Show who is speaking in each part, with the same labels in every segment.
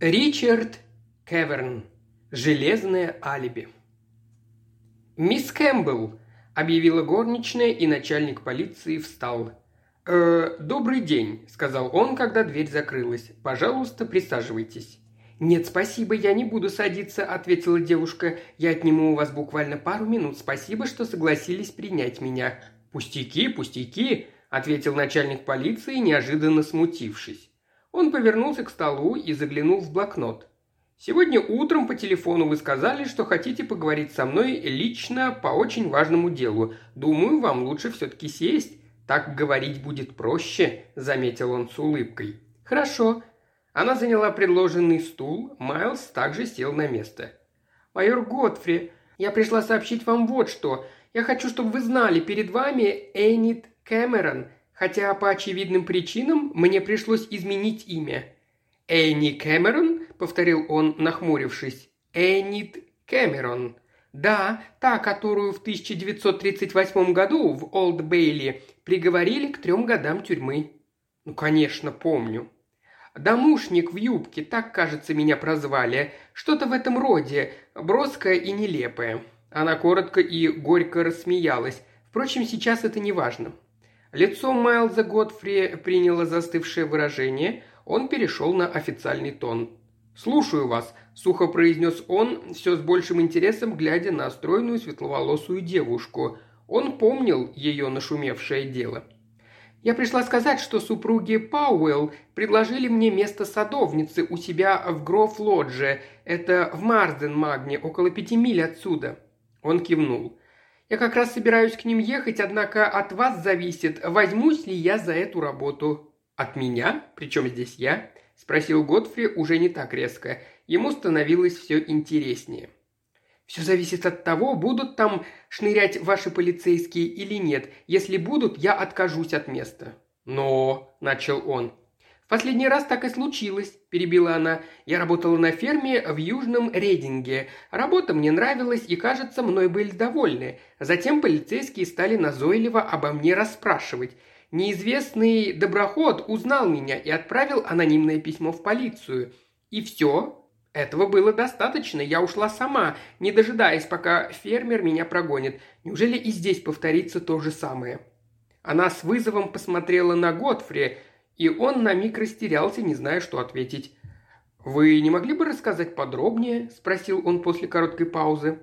Speaker 1: Ричард Кеверн. Железное алиби. «Мисс Кэмпбелл», – объявила горничная, и начальник полиции встал. «Э, «Добрый день», – сказал он, когда дверь закрылась. «Пожалуйста, присаживайтесь». «Нет, спасибо, я не буду садиться», – ответила девушка. «Я отниму у вас буквально пару минут. Спасибо, что согласились принять меня». «Пустяки, пустяки», – ответил начальник полиции, неожиданно смутившись. Он повернулся к столу и заглянул в блокнот. «Сегодня утром по телефону вы сказали, что хотите поговорить со мной лично по очень важному делу. Думаю, вам лучше все-таки сесть. Так говорить будет проще», – заметил он с улыбкой. «Хорошо». Она заняла предложенный стул, Майлз также сел на место. «Майор Готфри, я пришла сообщить вам вот что. Я хочу, чтобы вы знали, перед вами Энит Кэмерон, хотя по очевидным причинам мне пришлось изменить имя». «Энни Кэмерон?» – повторил он, нахмурившись. «Энит Кэмерон». «Да, та, которую в 1938 году в Олд Бейли приговорили к трем годам тюрьмы». «Ну, конечно, помню». «Домушник в юбке, так, кажется, меня прозвали. Что-то в этом роде, броское и нелепое». Она коротко и горько рассмеялась. Впрочем, сейчас это не важно. Лицо Майлза Годфри приняло застывшее выражение. Он перешел на официальный тон. «Слушаю вас», – сухо произнес он, все с большим интересом глядя на стройную светловолосую девушку. Он помнил ее нашумевшее дело. «Я пришла сказать, что супруги Пауэлл предложили мне место садовницы у себя в Гроф-Лодже. Это в Марден-Магне, около пяти миль отсюда». Он кивнул. «Я как раз собираюсь к ним ехать, однако от вас зависит, возьмусь ли я за эту работу». «От меня? Причем здесь я?» – спросил Готфри уже не так резко. Ему становилось все интереснее. «Все зависит от того, будут там шнырять ваши полицейские или нет. Если будут, я откажусь от места». «Но...» – начал он. «В последний раз так и случилось», – перебила она. «Я работала на ферме в Южном Рейдинге. Работа мне нравилась, и, кажется, мной были довольны. Затем полицейские стали назойливо обо мне расспрашивать. Неизвестный доброход узнал меня и отправил анонимное письмо в полицию. И все. Этого было достаточно. Я ушла сама, не дожидаясь, пока фермер меня прогонит. Неужели и здесь повторится то же самое?» Она с вызовом посмотрела на Готфри – и он на миг растерялся, не зная, что ответить. «Вы не могли бы рассказать подробнее?» – спросил он после короткой паузы.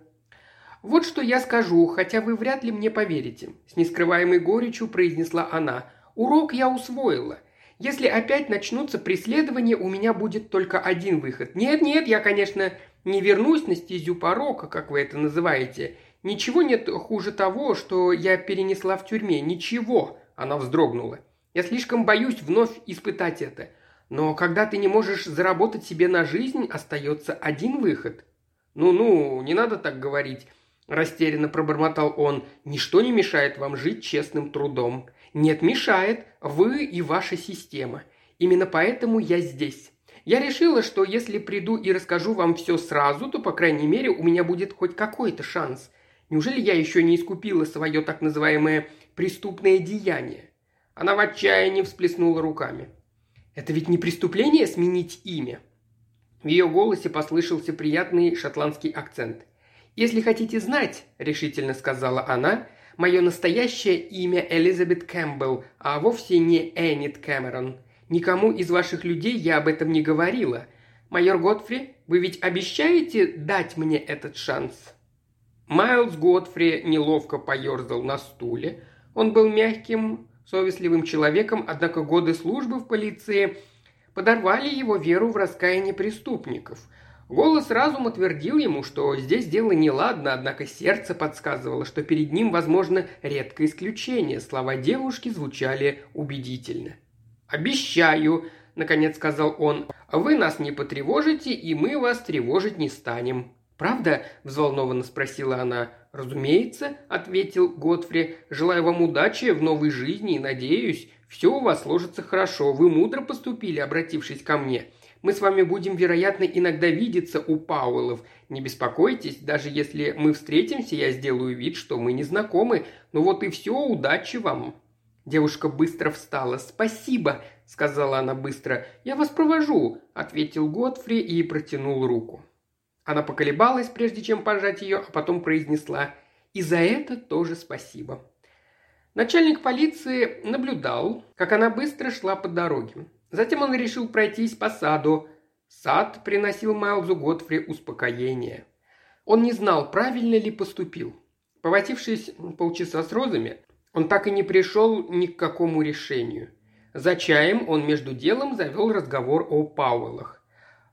Speaker 1: «Вот что я скажу, хотя вы вряд ли мне поверите», – с нескрываемой горечью произнесла она. «Урок я усвоила. Если опять начнутся преследования, у меня будет только один выход. Нет-нет, я, конечно, не вернусь на стезю порока, как вы это называете. Ничего нет хуже того, что я перенесла в тюрьме. Ничего!» – она вздрогнула. Я слишком боюсь вновь испытать это. Но когда ты не можешь заработать себе на жизнь, остается один выход. Ну-ну, не надо так говорить. Растерянно пробормотал он. Ничто не мешает вам жить честным трудом. Нет, мешает. Вы и ваша система. Именно поэтому я здесь. Я решила, что если приду и расскажу вам все сразу, то, по крайней мере, у меня будет хоть какой-то шанс. Неужели я еще не искупила свое так называемое преступное деяние? Она в отчаянии всплеснула руками. «Это ведь не преступление сменить имя?» В ее голосе послышался приятный шотландский акцент. «Если хотите знать», – решительно сказала она, – «мое настоящее имя Элизабет Кэмпбелл, а вовсе не Эннет Кэмерон. Никому из ваших людей я об этом не говорила. Майор Готфри, вы ведь обещаете дать мне этот шанс?» Майлз Готфри неловко поерзал на стуле. Он был мягким, совестливым человеком, однако годы службы в полиции подорвали его веру в раскаяние преступников. Голос разума твердил ему, что здесь дело неладно, однако сердце подсказывало, что перед ним, возможно, редкое исключение. Слова девушки звучали убедительно. «Обещаю», – наконец сказал он, – «вы нас не потревожите, и мы вас тревожить не станем». «Правда?» – взволнованно спросила она. «Разумеется», – ответил Готфри. «Желаю вам удачи в новой жизни и надеюсь, все у вас сложится хорошо. Вы мудро поступили, обратившись ко мне. Мы с вами будем, вероятно, иногда видеться у Пауэллов. Не беспокойтесь, даже если мы встретимся, я сделаю вид, что мы не знакомы. Ну вот и все, удачи вам». Девушка быстро встала. «Спасибо», –– сказала она быстро. «Я вас провожу», – ответил Готфри и протянул руку. Она поколебалась, прежде чем пожать ее, а потом произнесла «И за это тоже спасибо». Начальник полиции наблюдал, как она быстро шла по дороге. Затем он решил пройтись по саду. Сад приносил Майлзу Готфри успокоение. Он не знал, правильно ли поступил. Повозившись полчаса с розами, он так и не пришел ни к какому решению. За чаем он между делом завел разговор о Пауэллах.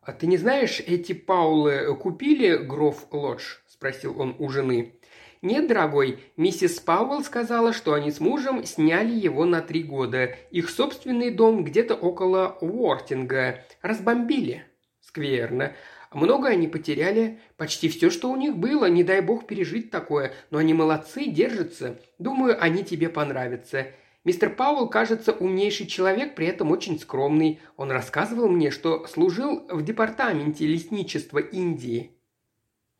Speaker 1: «А ты не знаешь, эти Паулы купили Гров Лодж?» – спросил он у жены. «Нет, дорогой, миссис Пауэлл сказала, что они с мужем сняли его на три года. Их собственный дом где-то около Уортинга. Разбомбили». «Скверно. Много они потеряли. Почти все, что у них было. Не дай бог пережить такое. Но они молодцы, держатся. Думаю, они тебе понравятся. Мистер Пауэлл, кажется, умнейший человек, при этом очень скромный. Он рассказывал мне, что служил в департаменте лесничества Индии.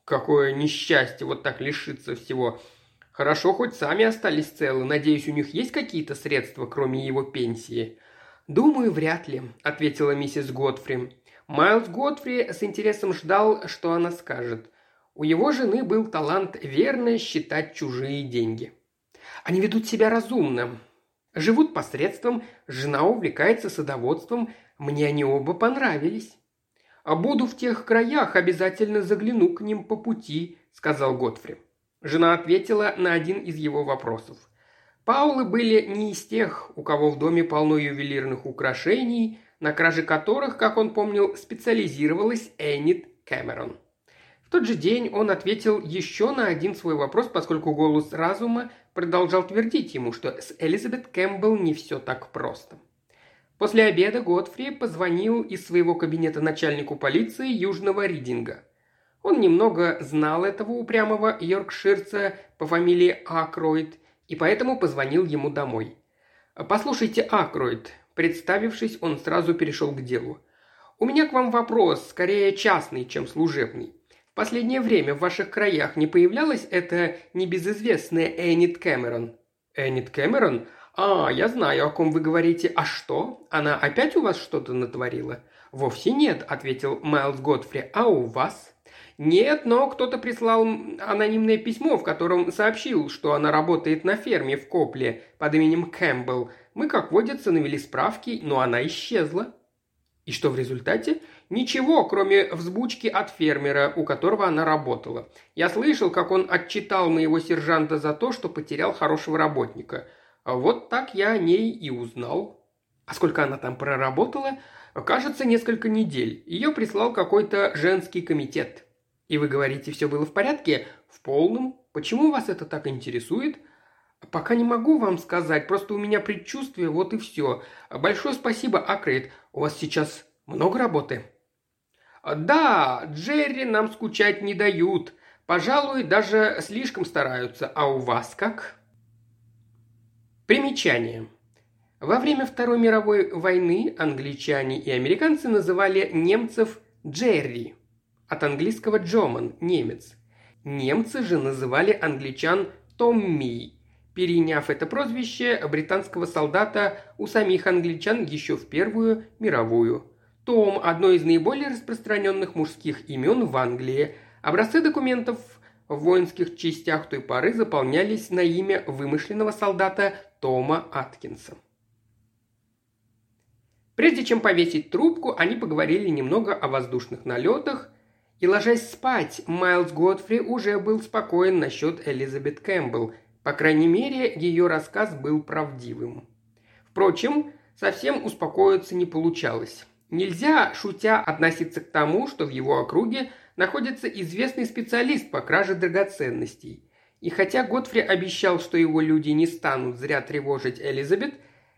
Speaker 1: Какое несчастье вот так лишиться всего. Хорошо, хоть сами остались целы. Надеюсь, у них есть какие-то средства, кроме его пенсии. «Думаю, вряд ли», — ответила миссис Годфри. Майлз Годфри с интересом ждал, что она скажет. У его жены был талант верно считать чужие деньги. Они ведут себя разумно. Живут посредством, жена увлекается садоводством, мне они оба понравились. «А буду в тех краях, обязательно загляну к ним по пути», – сказал Готфри. Жена ответила на один из его вопросов. Паулы были не из тех, у кого в доме полно ювелирных украшений, на краже которых, как он помнил, специализировалась Эннет Кэмерон. Тот же день он ответил еще на один свой вопрос, поскольку голос разума продолжал твердить ему, что с Элизабет Кэмпбелл не все так просто – После обеда Готфри позвонил из своего кабинета начальнику полиции Южного Ридинга. Он немного знал этого упрямого йоркширца по фамилии Акроид и поэтому позвонил ему домой. «Послушайте, Акроид», представившись, он сразу перешел к делу. «У меня к вам вопрос, скорее частный, чем служебный. В последнее время в ваших краях не появлялась эта небезызвестная Эннет Кэмерон?» «Эннет Кэмерон? «А, я знаю, о ком вы говорите. А что? Она опять у вас что-то натворила?» «Вовсе нет», — ответил Майлз Годфри. «А у вас?» «Нет, но кто-то прислал анонимное письмо, в котором сообщил, что она работает на ферме в Копле под именем Кэмпбелл. Мы, как водится, навели справки, но она исчезла». И что в результате? Ничего, кроме взбучки от фермера, у которого она работала. Я слышал, как он отчитал моего сержанта за то, что потерял хорошего работника – вот так я о ней и узнал. А сколько она там проработала? Кажется, несколько недель. Ее прислал какой-то женский комитет. И вы говорите, все было в порядке? В полном. Почему вас это так интересует? Пока не могу вам сказать, просто у меня предчувствие, вот и все. Большое спасибо, Акрейд. У вас сейчас много работы? Да, Джерри нам скучать не дают. Пожалуй, даже слишком стараются. А у вас как? Примечание. Во время Второй мировой войны англичане и американцы называли немцев Джерри, от английского Джоман – немец. Немцы же называли англичан Томми, переняв это прозвище британского солдата у самих англичан еще в Первую мировую. Том – одно из наиболее распространенных мужских имен в Англии. Образцы документов в воинских частях той поры заполнялись на имя вымышленного солдата Тома Аткинса. Прежде чем повесить трубку, они поговорили немного о воздушных налетах, и, ложась спать, Майлз Годфри уже был спокоен насчет Элизабет Кэмпбелл. По крайней мере, ее рассказ был правдивым. Впрочем, совсем успокоиться не получалось. Нельзя, шутя, относиться к тому, что в его округе находится известный специалист по краже драгоценностей. И хотя Готфри обещал, что его люди не станут зря тревожить Элизабет,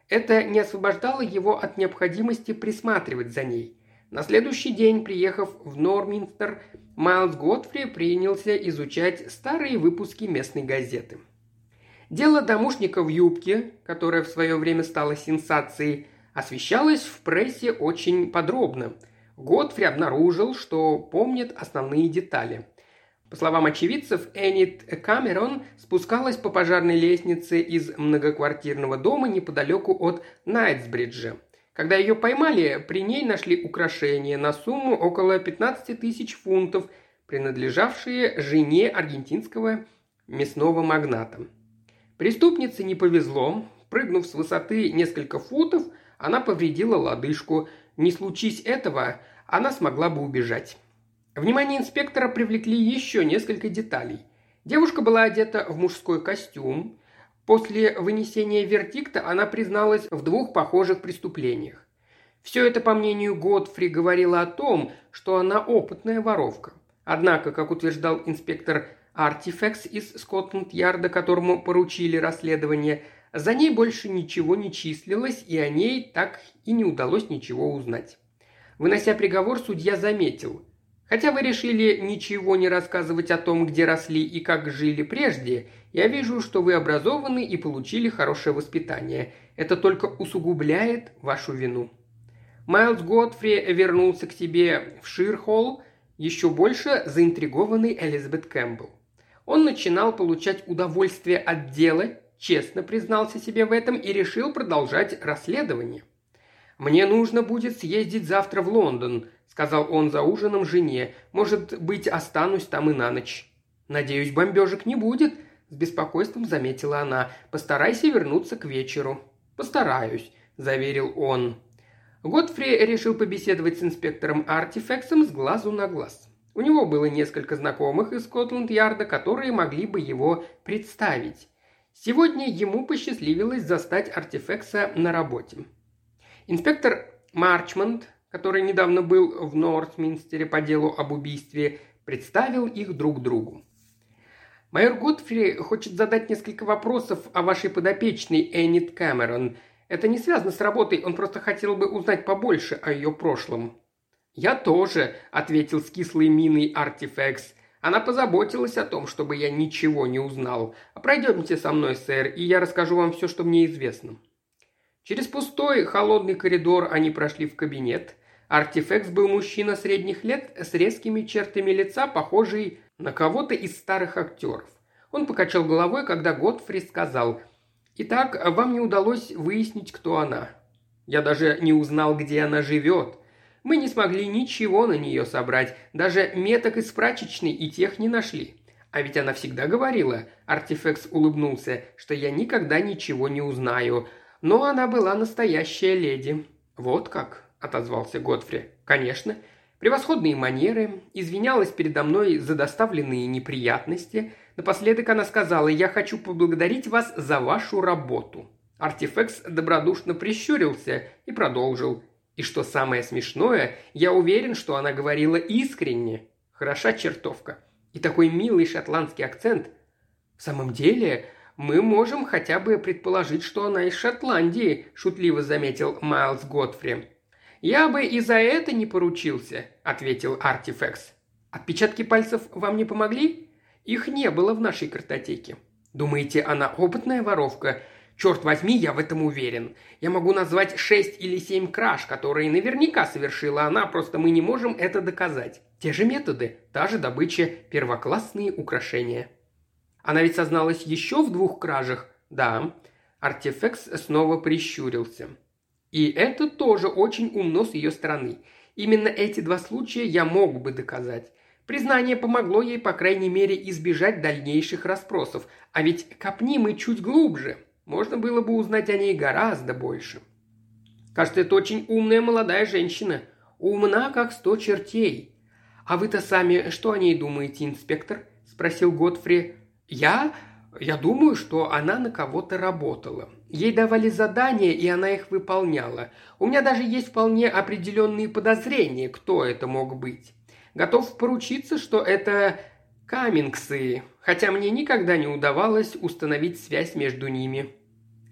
Speaker 1: это не освобождало его от необходимости присматривать за ней. На следующий день, приехав в Норминстер, Майлз Готфри принялся изучать старые выпуски местной газеты. Дело домушника в юбке, которое в свое время стало сенсацией, освещалось в прессе очень подробно. Готфри обнаружил, что помнит основные детали – по словам очевидцев, Эннет Камерон спускалась по пожарной лестнице из многоквартирного дома неподалеку от Найтсбриджа. Когда ее поймали, при ней нашли украшения на сумму около 15 тысяч фунтов, принадлежавшие жене аргентинского мясного магната. Преступнице не повезло. Прыгнув с высоты несколько футов, она повредила лодыжку. Не случись этого, она смогла бы убежать. Внимание инспектора привлекли еще несколько деталей. Девушка была одета в мужской костюм, После вынесения вердикта она призналась в двух похожих преступлениях. Все это, по мнению Годфри, говорило о том, что она опытная воровка. Однако, как утверждал инспектор Артифекс из Скотланд-Ярда, которому поручили расследование, за ней больше ничего не числилось, и о ней так и не удалось ничего узнать. Вынося приговор, судья заметил. Хотя вы решили ничего не рассказывать о том, где росли и как жили прежде, я вижу, что вы образованы и получили хорошее воспитание. Это только усугубляет вашу вину. Майлз Годфри вернулся к себе в Ширхолл, еще больше заинтригованный Элизабет Кэмпбелл. Он начинал получать удовольствие от дела, честно признался себе в этом и решил продолжать расследование. «Мне нужно будет съездить завтра в Лондон», – сказал он за ужином жене. «Может быть, останусь там и на ночь». «Надеюсь, бомбежек не будет», с беспокойством заметила она. «Постарайся вернуться к вечеру». «Постараюсь», – заверил он. Годфри решил побеседовать с инспектором Артифексом с глазу на глаз. У него было несколько знакомых из Скотланд-Ярда, которые могли бы его представить. Сегодня ему посчастливилось застать Артифекса на работе. Инспектор Марчмонт, который недавно был в Нортминстере по делу об убийстве, представил их друг другу. Майор Готфри хочет задать несколько вопросов о вашей подопечной Эннет Кэмерон. Это не связано с работой, он просто хотел бы узнать побольше о ее прошлом». «Я тоже», – ответил с кислой миной Артифекс. «Она позаботилась о том, чтобы я ничего не узнал. Пройдемте со мной, сэр, и я расскажу вам все, что мне известно». Через пустой, холодный коридор они прошли в кабинет. Артифекс был мужчина средних лет с резкими чертами лица, похожий на кого-то из старых актеров. Он покачал головой, когда Готфри сказал «Итак, вам не удалось выяснить, кто она. Я даже не узнал, где она живет. Мы не смогли ничего на нее собрать, даже меток из прачечной и тех не нашли. А ведь она всегда говорила, Артифекс улыбнулся, что я никогда ничего не узнаю. Но она была настоящая леди. Вот как, отозвался Готфри. Конечно, Превосходные манеры, извинялась передо мной за доставленные неприятности. Напоследок она сказала, я хочу поблагодарить вас за вашу работу. Артифекс добродушно прищурился и продолжил. И что самое смешное, я уверен, что она говорила искренне. Хороша чертовка. И такой милый шотландский акцент. В самом деле, мы можем хотя бы предположить, что она из Шотландии, шутливо заметил Майлз Готфри. «Я бы и за это не поручился», – ответил Артифекс. «Отпечатки пальцев вам не помогли? Их не было в нашей картотеке. Думаете, она опытная воровка? Черт возьми, я в этом уверен. Я могу назвать шесть или семь краж, которые наверняка совершила она, просто мы не можем это доказать. Те же методы, та же добыча, первоклассные украшения». Она ведь созналась еще в двух кражах? Да. Артефекс снова прищурился. И это тоже очень умно с ее стороны. Именно эти два случая я мог бы доказать. Признание помогло ей, по крайней мере, избежать дальнейших расспросов. А ведь копни мы чуть глубже. Можно было бы узнать о ней гораздо больше. Кажется, это очень умная молодая женщина. Умна, как сто чертей. А вы-то сами что о ней думаете, инспектор? Спросил Готфри. Я? Я думаю, что она на кого-то работала. Ей давали задания, и она их выполняла. У меня даже есть вполне определенные подозрения, кто это мог быть. Готов поручиться, что это Камингсы, хотя мне никогда не удавалось установить связь между ними.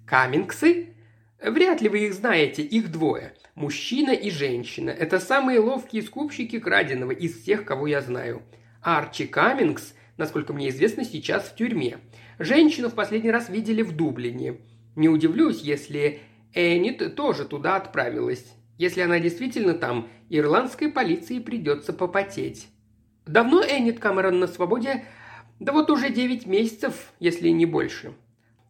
Speaker 1: Камингсы? Вряд ли вы их знаете, их двое. Мужчина и женщина. Это самые ловкие скупщики краденого из всех, кого я знаю. Арчи Камингс, насколько мне известно, сейчас в тюрьме. Женщину в последний раз видели в Дублине. Не удивлюсь, если Энит тоже туда отправилась. Если она действительно там, ирландской полиции придется попотеть. Давно Энит Камерон на свободе? Да вот уже девять месяцев, если не больше.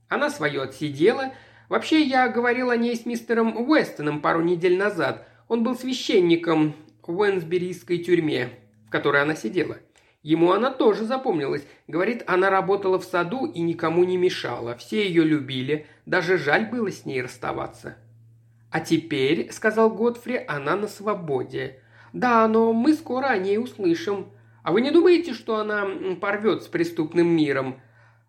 Speaker 1: Она свое отсидела, Вообще, я говорил о ней с мистером Уэстоном пару недель назад. Он был священником в Уэнсберийской тюрьме, в которой она сидела. Ему она тоже запомнилась. Говорит, она работала в саду и никому не мешала. Все ее любили. Даже жаль было с ней расставаться. «А теперь», — сказал Годфри, — «она на свободе». «Да, но мы скоро о ней услышим. А вы не думаете, что она порвет с преступным миром?»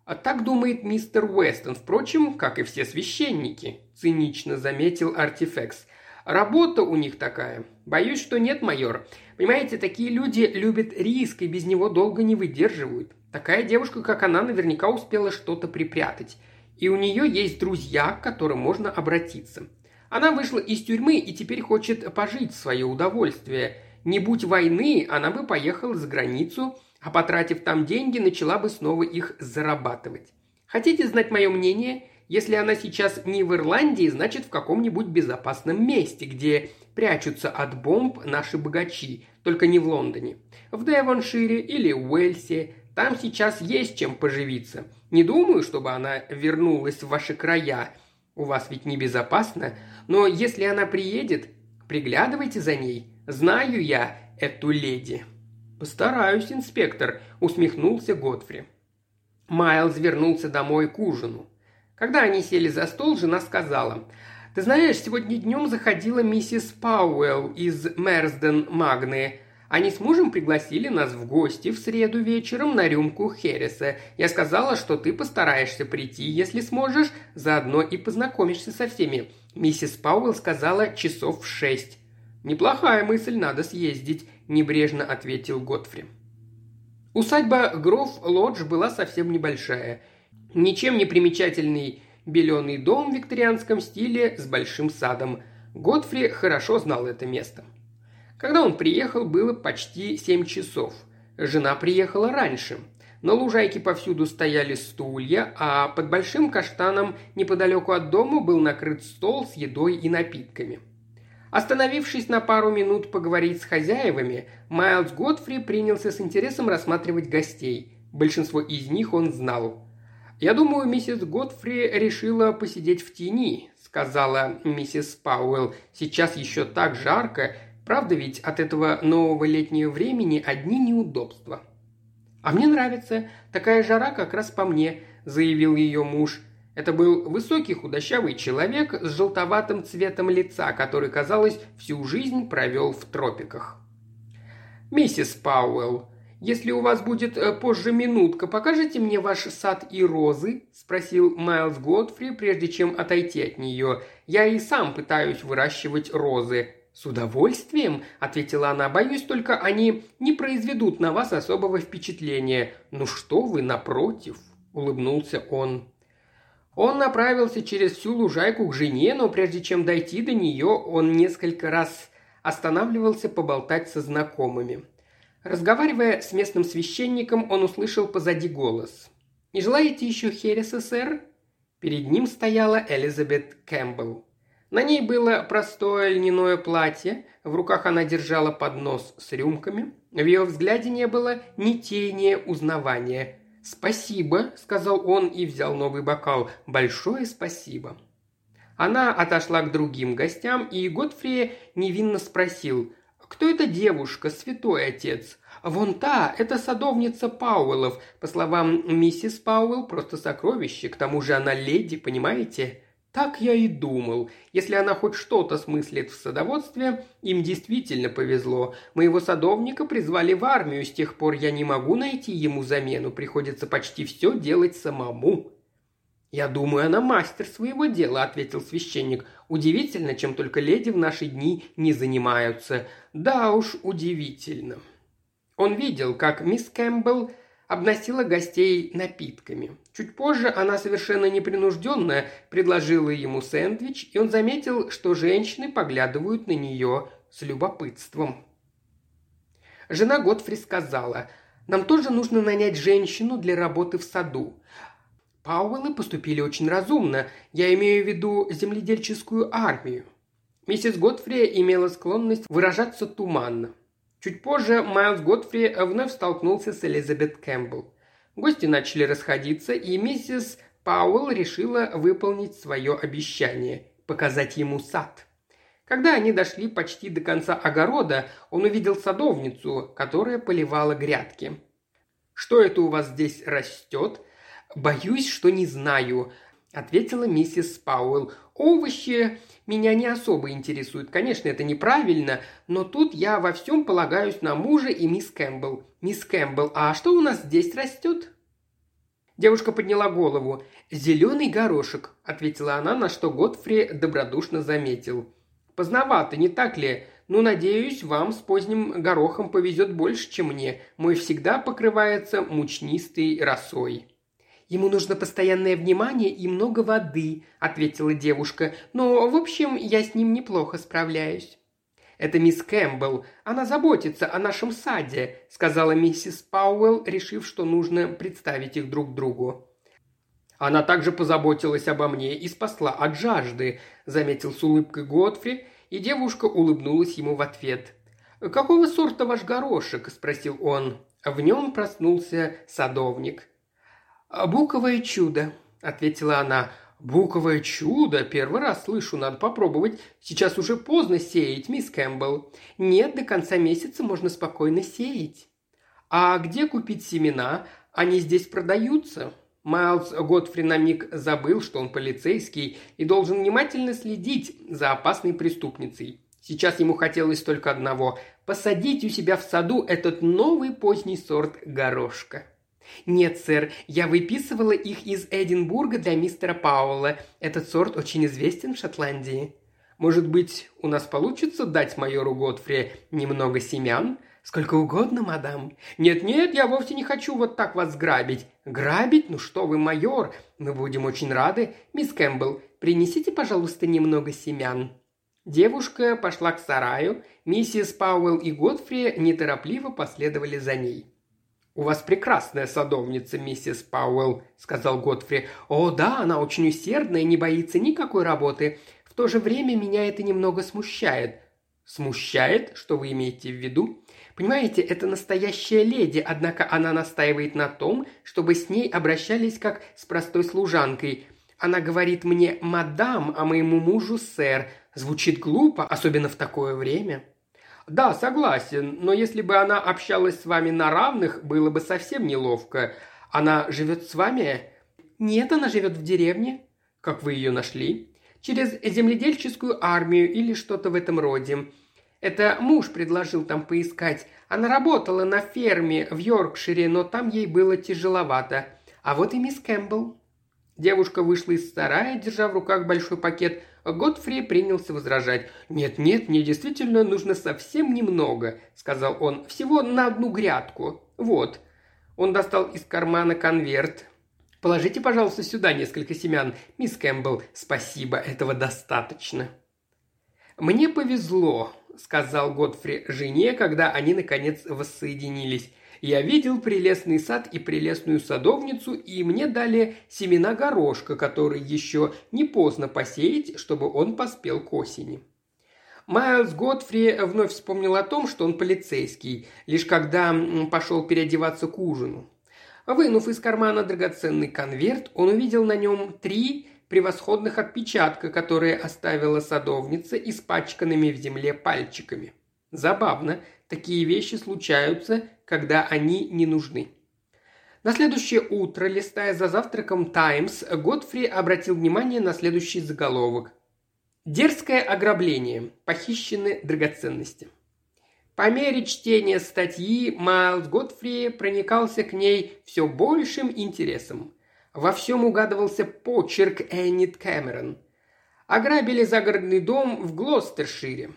Speaker 1: А так думает мистер Уэстон, впрочем, как и все священники», – цинично заметил Артифекс. «Работа у них такая. Боюсь, что нет, майор. Понимаете, такие люди любят риск и без него долго не выдерживают. Такая девушка, как она, наверняка успела что-то припрятать. И у нее есть друзья, к которым можно обратиться. Она вышла из тюрьмы и теперь хочет пожить в свое удовольствие. Не будь войны, она бы поехала за границу а потратив там деньги, начала бы снова их зарабатывать. Хотите знать мое мнение? Если она сейчас не в Ирландии, значит в каком-нибудь безопасном месте, где прячутся от бомб наши богачи, только не в Лондоне. В Девоншире или Уэльсе. Там сейчас есть чем поживиться. Не думаю, чтобы она вернулась в ваши края. У вас ведь небезопасно. Но если она приедет, приглядывайте за ней. Знаю я эту леди». «Постараюсь, инспектор», – усмехнулся Годфри. Майлз вернулся домой к ужину. Когда они сели за стол, жена сказала, «Ты знаешь, сегодня днем заходила миссис Пауэлл из Мерсден Магны. Они с мужем пригласили нас в гости в среду вечером на рюмку Хереса. Я сказала, что ты постараешься прийти, если сможешь, заодно и познакомишься со всеми. Миссис Пауэлл сказала часов в шесть. «Неплохая мысль, надо съездить», – небрежно ответил Готфри. Усадьба Гров Лодж была совсем небольшая. Ничем не примечательный беленый дом в викторианском стиле с большим садом. Готфри хорошо знал это место. Когда он приехал, было почти семь часов. Жена приехала раньше. На лужайке повсюду стояли стулья, а под большим каштаном неподалеку от дома был накрыт стол с едой и напитками – Остановившись на пару минут поговорить с хозяевами, Майлз Годфри принялся с интересом рассматривать гостей. Большинство из них он знал. «Я думаю, миссис Годфри решила посидеть в тени», – сказала миссис Пауэлл. «Сейчас еще так жарко. Правда ведь от этого нового летнего времени одни неудобства». «А мне нравится. Такая жара как раз по мне», – заявил ее муж – это был высокий худощавый человек с желтоватым цветом лица, который, казалось, всю жизнь провел в тропиках. «Миссис Пауэлл, если у вас будет э, позже минутка, покажите мне ваш сад и розы?» – спросил Майлз Годфри, прежде чем отойти от нее. «Я и сам пытаюсь выращивать розы». «С удовольствием», – ответила она, – «боюсь только они не произведут на вас особого впечатления». «Ну что вы, напротив», – улыбнулся он. Он направился через всю лужайку к жене, но прежде чем дойти до нее, он несколько раз останавливался поболтать со знакомыми. Разговаривая с местным священником, он услышал позади голос. «Не желаете еще Хереса, сэр?» Перед ним стояла Элизабет Кэмпбелл. На ней было простое льняное платье, в руках она держала поднос с рюмками. В ее взгляде не было ни тени узнавания – «Спасибо», – сказал он и взял новый бокал. «Большое спасибо». Она отошла к другим гостям, и Готфри невинно спросил, «Кто эта девушка, святой отец?» «Вон та, это садовница Пауэллов. По словам миссис Пауэлл, просто сокровище, к тому же она леди, понимаете?» Так я и думал. Если она хоть что-то смыслит в садоводстве, им действительно повезло. Моего садовника призвали в армию, с тех пор я не могу найти ему замену, приходится почти все делать самому. «Я думаю, она мастер своего дела», – ответил священник. «Удивительно, чем только леди в наши дни не занимаются. Да уж, удивительно». Он видел, как мисс Кэмпбелл обносила гостей напитками. Чуть позже она совершенно непринужденно предложила ему сэндвич, и он заметил, что женщины поглядывают на нее с любопытством. Жена Готфри сказала, «Нам тоже нужно нанять женщину для работы в саду. Пауэллы поступили очень разумно. Я имею в виду земледельческую армию». Миссис Готфри имела склонность выражаться туманно. Чуть позже Майлз Готфри вновь столкнулся с Элизабет Кэмпбелл. Гости начали расходиться, и миссис Пауэлл решила выполнить свое обещание – показать ему сад. Когда они дошли почти до конца огорода, он увидел садовницу, которая поливала грядки. «Что это у вас здесь растет?» «Боюсь, что не знаю», – ответила миссис Пауэлл. «Овощи меня не особо интересуют. Конечно, это неправильно, но тут я во всем полагаюсь на мужа и мисс Кэмпбелл. Мисс Кэмпбелл, а что у нас здесь растет?» Девушка подняла голову. «Зеленый горошек», – ответила она, на что Готфри добродушно заметил. «Поздновато, не так ли? Ну, надеюсь, вам с поздним горохом повезет больше, чем мне. Мой всегда покрывается мучнистой росой». «Ему нужно постоянное внимание и много воды», – ответила девушка. «Но, в общем, я с ним неплохо справляюсь». «Это мисс Кэмпбелл. Она заботится о нашем саде», – сказала миссис Пауэлл, решив, что нужно представить их друг другу. «Она также позаботилась обо мне и спасла от жажды», – заметил с улыбкой Готфри, и девушка улыбнулась ему в ответ. «Какого сорта ваш горошек?» – спросил он. В нем проснулся садовник. «Буковое чудо», – ответила она. «Буковое чудо! Первый раз слышу, надо попробовать. Сейчас уже поздно сеять, мисс Кэмпбелл. Нет, до конца месяца можно спокойно сеять». «А где купить семена? Они здесь продаются?» Майлз Готфри на миг забыл, что он полицейский и должен внимательно следить за опасной преступницей. Сейчас ему хотелось только одного – посадить у себя в саду этот новый поздний сорт горошка. «Нет, сэр, я выписывала их из Эдинбурга для мистера Пауэлла. Этот сорт очень известен в Шотландии». «Может быть, у нас получится дать майору Готфри немного семян?» «Сколько угодно, мадам». «Нет-нет, я вовсе не хочу вот так вас грабить». «Грабить? Ну что вы, майор, мы будем очень рады. Мисс Кэмпбелл, принесите, пожалуйста, немного семян». Девушка пошла к сараю, миссис Пауэлл и Готфри неторопливо последовали за ней. «У вас прекрасная садовница, миссис Пауэлл», – сказал Готфри. «О, да, она очень усердная и не боится никакой работы. В то же время меня это немного смущает». «Смущает? Что вы имеете в виду?» «Понимаете, это настоящая леди, однако она настаивает на том, чтобы с ней обращались как с простой служанкой. Она говорит мне «мадам», а моему мужу «сэр». Звучит глупо, особенно в такое время». «Да, согласен, но если бы она общалась с вами на равных, было бы совсем неловко. Она живет с вами?» «Нет, она живет в деревне». «Как вы ее нашли?» «Через земледельческую армию или что-то в этом роде. Это муж предложил там поискать. Она работала на ферме в Йоркшире, но там ей было тяжеловато. А вот и мисс Кэмпбелл». Девушка вышла из сарая, держа в руках большой пакет – Готфри принялся возражать. «Нет-нет, мне действительно нужно совсем немного», – сказал он. «Всего на одну грядку. Вот». Он достал из кармана конверт. «Положите, пожалуйста, сюда несколько семян. Мисс Кэмпбелл, спасибо, этого достаточно». «Мне повезло», – сказал Готфри жене, когда они, наконец, воссоединились. Я видел прелестный сад и прелестную садовницу, и мне дали семена горошка, который еще не поздно посеять, чтобы он поспел к осени. Майлз Готфри вновь вспомнил о том, что он полицейский, лишь когда пошел переодеваться к ужину. Вынув из кармана драгоценный конверт, он увидел на нем три превосходных отпечатка, которые оставила садовница испачканными в земле пальчиками. Забавно, такие вещи случаются, когда они не нужны. На следующее утро, листая за завтраком «Таймс», Годфри обратил внимание на следующий заголовок. «Дерзкое ограбление. Похищены драгоценности». По мере чтения статьи Майлз Годфри проникался к ней все большим интересом. Во всем угадывался почерк Эннит Кэмерон. Ограбили загородный дом в Глостершире.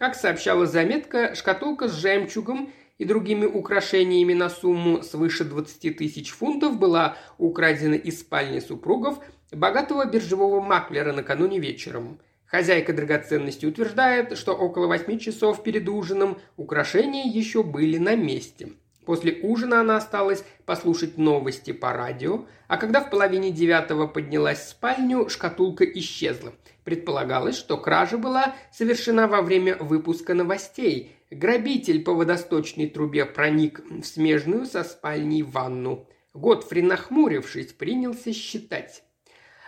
Speaker 1: Как сообщала заметка, шкатулка с жемчугом и другими украшениями на сумму свыше 20 тысяч фунтов была украдена из спальни супругов богатого биржевого маклера накануне вечером. Хозяйка драгоценности утверждает, что около восьми часов перед ужином украшения еще были на месте. После ужина она осталась послушать новости по радио, а когда в половине девятого поднялась в спальню, шкатулка исчезла. Предполагалось, что кража была совершена во время выпуска новостей, Грабитель по водосточной трубе проник в смежную со спальней ванну. Готфри, нахмурившись, принялся считать.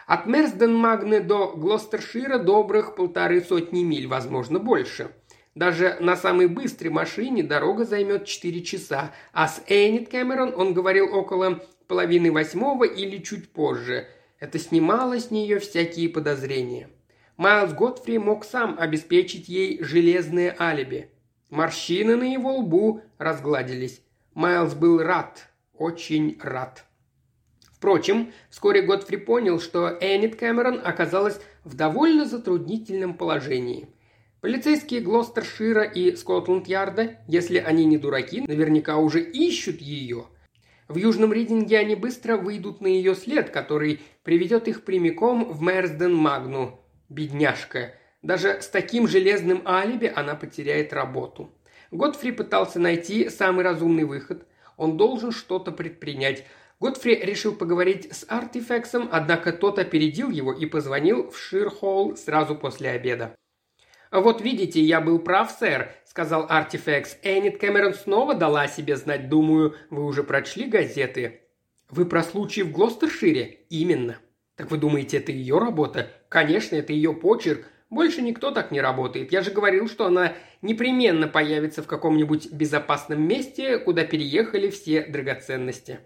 Speaker 1: От Мерсден-Магны до Глостершира добрых полторы сотни миль, возможно, больше. Даже на самой быстрой машине дорога займет 4 часа, а с Эннет Кэмерон он говорил около половины восьмого или чуть позже. Это снимало с нее всякие подозрения. Майлз Готфри мог сам обеспечить ей железное алиби. Морщины на его лбу разгладились. Майлз был рад, очень рад. Впрочем, вскоре Готфри понял, что Эннет Кэмерон оказалась в довольно затруднительном положении. Полицейские Глостершира и Скотланд-Ярда, если они не дураки, наверняка уже ищут ее. В Южном Ридинге они быстро выйдут на ее след, который приведет их прямиком в Мерсден-Магну. Бедняжка. Даже с таким железным алиби она потеряет работу. Готфри пытался найти самый разумный выход. Он должен что-то предпринять – Годфри решил поговорить с Артифексом, однако тот опередил его и позвонил в Ширхолл сразу после обеда. «Вот видите, я был прав, сэр», — сказал Артифекс. «Эннет Кэмерон снова дала себе знать. Думаю, вы уже прочли газеты». «Вы про случай в Глостершире?» «Именно». «Так вы думаете, это ее работа?» «Конечно, это ее почерк. Больше никто так не работает. Я же говорил, что она непременно появится в каком-нибудь безопасном месте, куда переехали все драгоценности».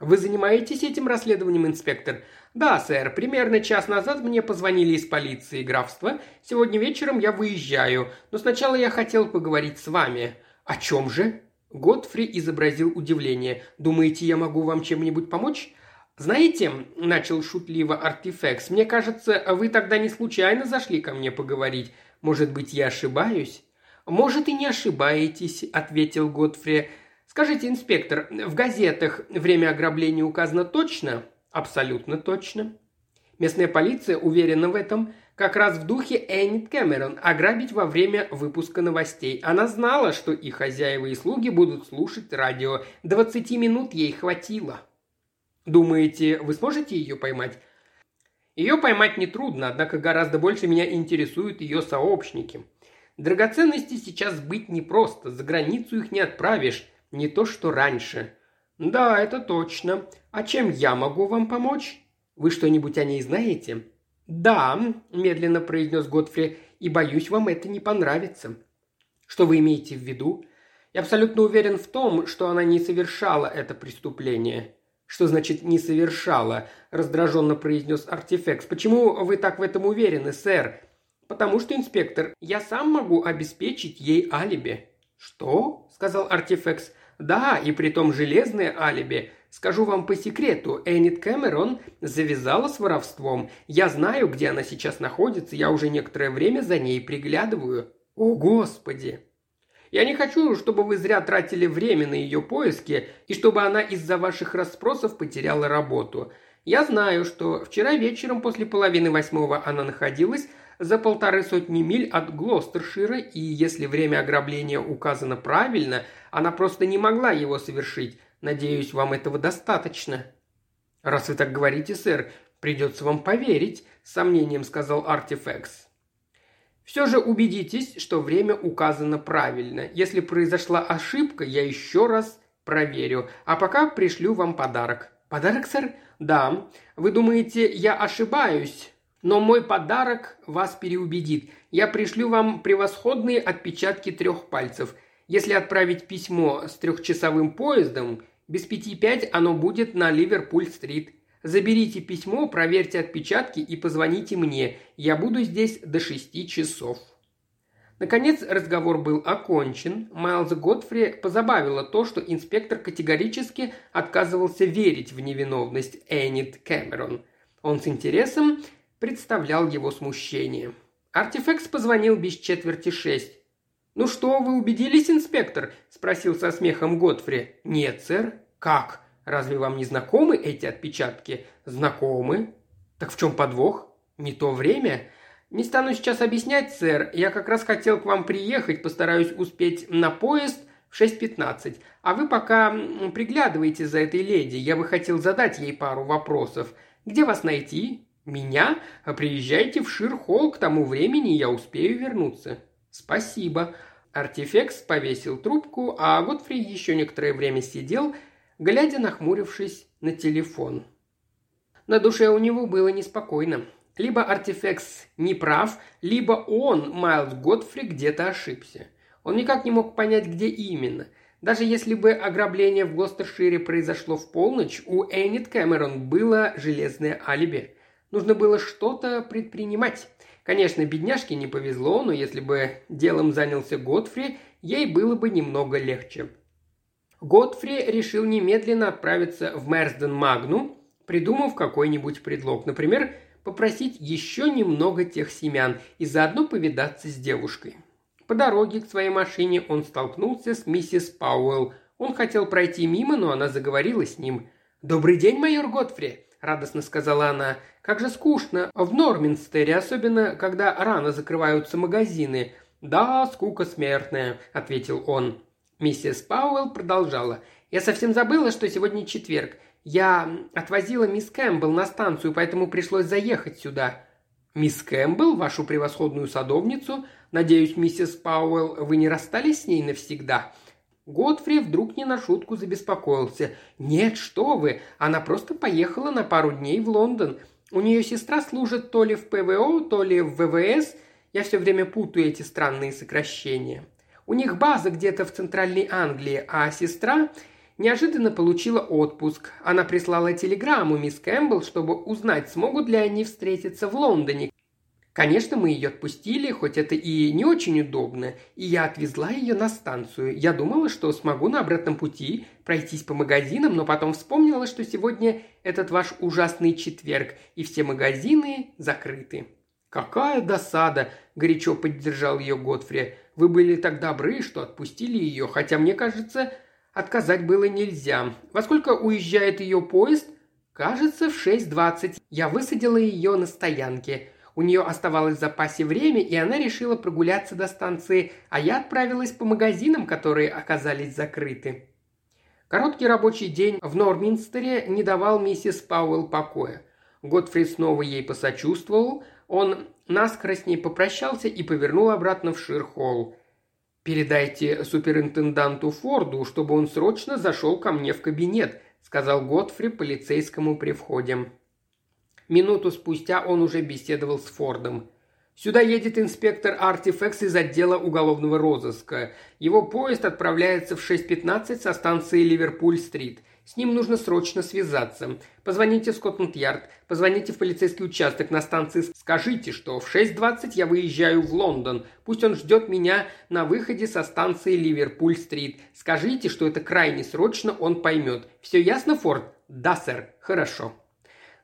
Speaker 1: «Вы занимаетесь этим расследованием, инспектор?» «Да, сэр. Примерно час назад мне позвонили из полиции графства. Сегодня вечером я выезжаю, но сначала я хотел поговорить с вами». «О чем же?» Годфри изобразил удивление. «Думаете, я могу вам чем-нибудь помочь?» «Знаете», – начал шутливо Артифекс, – «мне кажется, вы тогда не случайно зашли ко мне поговорить. Может быть, я ошибаюсь?» «Может, и не ошибаетесь», – ответил Годфри. Скажите, инспектор, в газетах время ограбления указано точно? Абсолютно точно. Местная полиция уверена в этом, как раз в духе Эннет Кэмерон ограбить во время выпуска новостей. Она знала, что и хозяева, и слуги будут слушать радио. 20 минут ей хватило. Думаете, вы сможете ее поймать? Ее поймать нетрудно, однако гораздо больше меня интересуют ее сообщники. Драгоценности сейчас быть непросто, за границу их не отправишь. Не то, что раньше. Да, это точно. А чем я могу вам помочь? Вы что-нибудь о ней знаете? Да, медленно произнес Готфри, и боюсь, вам это не понравится. Что вы имеете в виду? Я абсолютно уверен в том, что она не совершала это преступление. Что значит «не совершала»? раздраженно произнес Артефекс. Почему вы так в этом уверены, сэр? Потому что, инспектор, я сам могу обеспечить ей алиби. Что? сказал Артефекс. Да, и при том железное алиби. Скажу вам по секрету, Эннет Кэмерон завязала с воровством. Я знаю, где она сейчас находится, я уже некоторое время за ней приглядываю. О, Господи! Я не хочу, чтобы вы зря тратили время на ее поиски и чтобы она из-за ваших расспросов потеряла работу. Я знаю, что вчера вечером после половины восьмого она находилась за полторы сотни миль от Глостершира, и если время ограбления указано правильно, она просто не могла его совершить. Надеюсь, вам этого достаточно». «Раз вы так говорите, сэр, придется вам поверить», – с сомнением сказал Артифекс. «Все же убедитесь, что время указано правильно. Если произошла ошибка, я еще раз проверю. А пока пришлю вам подарок». «Подарок, сэр?» «Да. Вы думаете, я ошибаюсь?» Но мой подарок вас переубедит. Я пришлю вам превосходные отпечатки трех пальцев. Если отправить письмо с трехчасовым поездом, без пяти пять оно будет на Ливерпуль-стрит. Заберите письмо, проверьте отпечатки и позвоните мне. Я буду здесь до шести часов». Наконец разговор был окончен. Майлза Готфри позабавило то, что инспектор категорически отказывался верить в невиновность Эннет Кэмерон. Он с интересом представлял его смущение. Артефекс позвонил без четверти шесть. «Ну что, вы убедились, инспектор?» – спросил со смехом Готфри. «Нет, сэр». «Как? Разве вам не знакомы эти отпечатки?» «Знакомы». «Так в чем подвох?» «Не то время?» «Не стану сейчас объяснять, сэр. Я как раз хотел к вам приехать, постараюсь успеть на поезд в 6.15. А вы пока приглядывайте за этой леди. Я бы хотел задать ей пару вопросов. Где вас найти? «Меня? Приезжайте в Ширхолл, к тому времени я успею вернуться». «Спасибо». Артефекс повесил трубку, а Готфри еще некоторое время сидел, глядя, нахмурившись на телефон. На душе у него было неспокойно. Либо артефекс не прав, либо он, Майлз Годфри, где-то ошибся. Он никак не мог понять, где именно. Даже если бы ограбление в Глостершире произошло в полночь, у Эннет Кэмерон было железное алиби. Нужно было что-то предпринимать. Конечно, бедняжке не повезло, но если бы делом занялся Годфри, ей было бы немного легче. Годфри решил немедленно отправиться в Мерсден Магну, придумав какой-нибудь предлог. Например, попросить еще немного тех семян и заодно повидаться с девушкой. По дороге к своей машине он столкнулся с миссис Пауэлл. Он хотел пройти мимо, но она заговорила с ним. «Добрый день, майор Готфри!» – радостно сказала она. «Как же скучно в Норминстере, особенно когда рано закрываются магазины». «Да, скука смертная», – ответил он. Миссис Пауэлл продолжала. «Я совсем забыла, что сегодня четверг. Я отвозила мисс Кэмпбелл на станцию, поэтому пришлось заехать сюда». «Мисс Кэмпбелл, вашу превосходную садовницу? Надеюсь, миссис Пауэлл, вы не расстались с ней навсегда?» Годфри вдруг не на шутку забеспокоился. «Нет, что вы, она просто поехала на пару дней в Лондон. У нее сестра служит то ли в ПВО, то ли в ВВС. Я все время путаю эти странные сокращения. У них база где-то в Центральной Англии, а сестра неожиданно получила отпуск. Она прислала телеграмму мисс Кэмпбелл, чтобы узнать, смогут ли они встретиться в Лондоне. Конечно, мы ее отпустили, хоть это и не очень удобно, и я отвезла ее на станцию. Я думала, что смогу на обратном пути пройтись по магазинам, но потом вспомнила, что сегодня этот ваш ужасный четверг, и все магазины закрыты. «Какая досада!» – горячо поддержал ее Готфри. «Вы были так добры, что отпустили ее, хотя, мне кажется, отказать было нельзя. Во сколько уезжает ее поезд?» «Кажется, в 6.20. Я высадила ее на стоянке. У нее оставалось в запасе время, и она решила прогуляться до станции, а я отправилась по магазинам, которые оказались закрыты». Короткий рабочий день в Норминстере не давал миссис Пауэлл покоя. Готфри снова ей посочувствовал, он наскоро с ней попрощался и повернул обратно в Ширхолл. «Передайте суперинтенданту Форду, чтобы он срочно зашел ко мне в кабинет», – сказал Готфри полицейскому при входе. Минуту спустя он уже беседовал с Фордом. «Сюда едет инспектор Артифекс из отдела уголовного розыска. Его поезд отправляется в 6.15 со станции Ливерпуль-стрит. С ним нужно срочно связаться. Позвоните в Скотланд-Ярд, позвоните в полицейский участок на станции, скажите, что в 6.20 я выезжаю в Лондон. Пусть он ждет меня на выходе со станции Ливерпуль-стрит. Скажите, что это крайне срочно, он поймет. Все ясно, Форд? Да, сэр. Хорошо.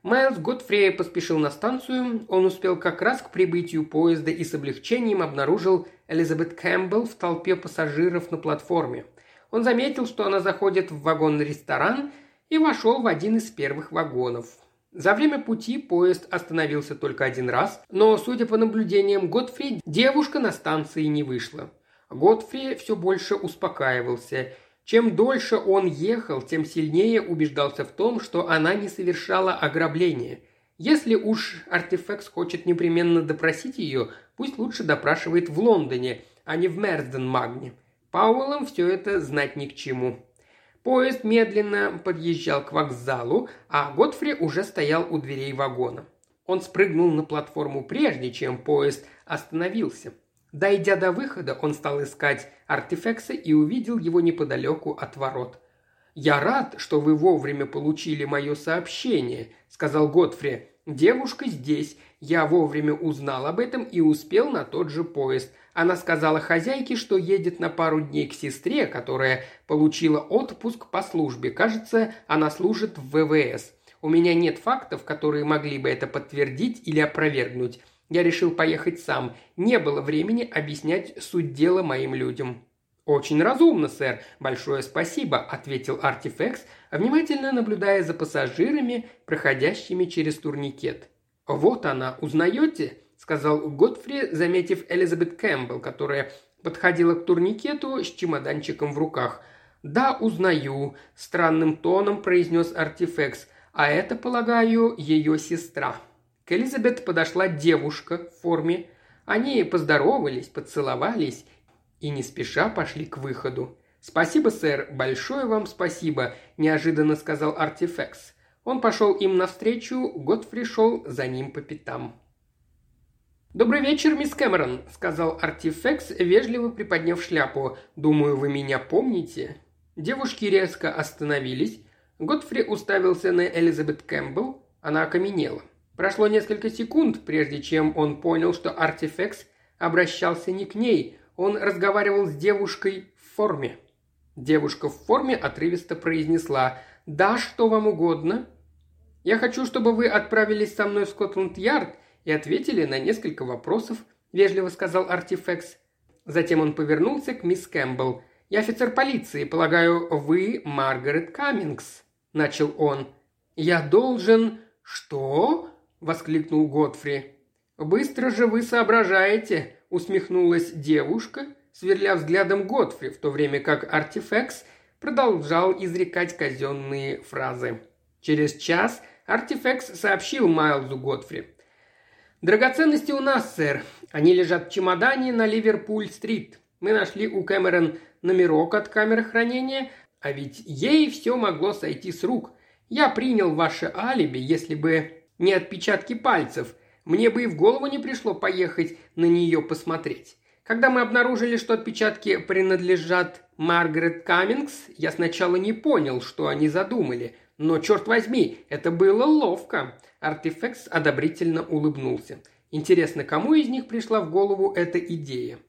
Speaker 1: Майлз Готфрей поспешил на станцию. Он успел как раз к прибытию поезда и с облегчением обнаружил Элизабет Кэмпбелл в толпе пассажиров на платформе – он заметил, что она заходит в вагон-ресторан и вошел в один из первых вагонов. За время пути поезд остановился только один раз, но, судя по наблюдениям Готфри, девушка на станции не вышла. Готфри все больше успокаивался. Чем дольше он ехал, тем сильнее убеждался в том, что она не совершала ограбление. Если уж артефекс хочет непременно допросить ее, пусть лучше допрашивает в Лондоне, а не в Мерсден-Магне. Пауэллам все это знать ни к чему. Поезд медленно подъезжал к вокзалу, а Готфри уже стоял у дверей вагона. Он спрыгнул на платформу прежде, чем поезд остановился. Дойдя до выхода, он стал искать артефекса и увидел его неподалеку от ворот. «Я рад, что вы вовремя получили мое сообщение», — сказал Готфри. «Девушка здесь. Я вовремя узнал об этом и успел на тот же поезд. Она сказала хозяйке, что едет на пару дней к сестре, которая получила отпуск по службе. Кажется, она служит в ВВС. У меня нет фактов, которые могли бы это подтвердить или опровергнуть. Я решил поехать сам. Не было времени объяснять суть дела моим людям». «Очень разумно, сэр. Большое спасибо», – ответил Артифекс, внимательно наблюдая за пассажирами, проходящими через турникет. «Вот она, узнаете?» Сказал Готфри, заметив Элизабет Кэмпбелл, которая подходила к турникету с чемоданчиком в руках. «Да, узнаю», – странным тоном произнес артефекс. «А это, полагаю, ее сестра». К Элизабет подошла девушка в форме. Они поздоровались, поцеловались и не спеша пошли к выходу. «Спасибо, сэр, большое вам спасибо», – неожиданно сказал артефекс. Он пошел им навстречу, Готфри шел за ним по пятам. «Добрый вечер, мисс Кэмерон», — сказал Артифекс, вежливо приподняв шляпу. «Думаю, вы меня помните?» Девушки резко остановились. Готфри уставился на Элизабет Кэмпбелл. Она окаменела. Прошло несколько секунд, прежде чем он понял, что Артифекс обращался не к ней. Он разговаривал с девушкой в форме. Девушка в форме отрывисто произнесла «Да, что вам угодно?» «Я хочу, чтобы вы отправились со мной в Скотланд-Ярд и ответили на несколько вопросов», – вежливо сказал Артифекс. Затем он повернулся к мисс Кэмпбелл. «Я офицер полиции. Полагаю, вы Маргарет Каммингс», – начал он. «Я должен...» «Что?» – воскликнул Готфри. «Быстро же вы соображаете», – усмехнулась девушка, сверля взглядом Готфри, в то время как Артифекс продолжал изрекать казенные фразы. Через час Артифекс сообщил Майлзу Готфри. «Драгоценности у нас, сэр. Они лежат в чемодане на Ливерпуль-стрит. Мы нашли у Кэмерон номерок от камеры хранения, а ведь ей все могло сойти с рук. Я принял ваше алиби, если бы не отпечатки пальцев. Мне бы и в голову не пришло поехать на нее посмотреть. Когда мы обнаружили, что отпечатки принадлежат Маргарет Каммингс, я сначала не понял, что они задумали. Но, черт возьми, это было ловко. Артефекс одобрительно улыбнулся. Интересно, кому из них пришла в голову эта идея?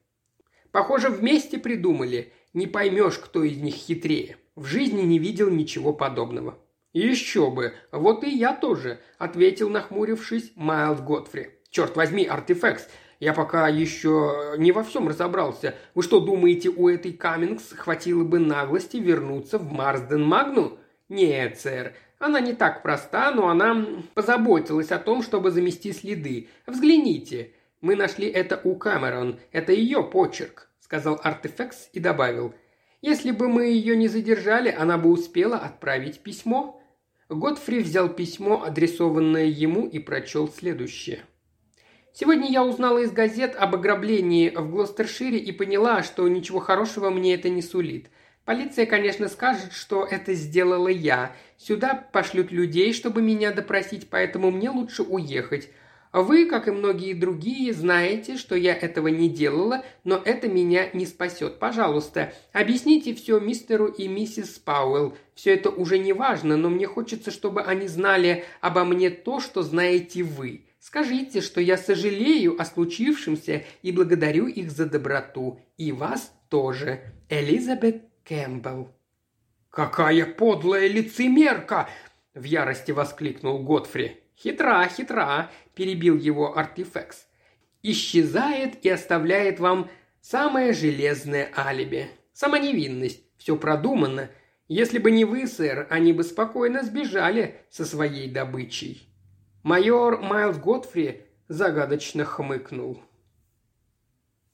Speaker 1: Похоже, вместе придумали. Не поймешь, кто из них хитрее. В жизни не видел ничего подобного. «Еще бы! Вот и я тоже», — ответил, нахмурившись, Майлз Готфри. «Черт возьми, артефекс, я пока еще не во всем разобрался. Вы что, думаете, у этой Каммингс хватило бы наглости вернуться в Марсден Магну? Нет, сэр, она не так проста, но она позаботилась о том, чтобы замести следы. Взгляните. Мы нашли это у Камерон. Это ее почерк», — сказал Артефекс и добавил. «Если бы мы ее не задержали, она бы успела отправить письмо». Готфри взял письмо, адресованное ему, и прочел следующее. Сегодня я узнала из газет об ограблении в Глостершире и поняла, что ничего хорошего мне это не сулит. Полиция, конечно, скажет, что это сделала я. Сюда пошлют людей, чтобы меня допросить, поэтому мне лучше уехать. Вы, как и многие другие, знаете, что я этого не делала, но это меня не спасет. Пожалуйста, объясните все мистеру и миссис Пауэлл. Все это уже не важно, но мне хочется, чтобы они знали обо мне то, что знаете вы. Скажите, что я сожалею о случившемся и благодарю их за доброту. И вас тоже. Элизабет Кэмпбелл». «Какая подлая лицемерка!» – в ярости воскликнул Готфри. «Хитра, хитра!» – перебил его артефекс. «Исчезает и оставляет вам самое железное алиби. Сама невинность. Все продумано. Если бы не вы, сэр, они бы спокойно сбежали со своей добычей». Майор Майлз Готфри загадочно хмыкнул.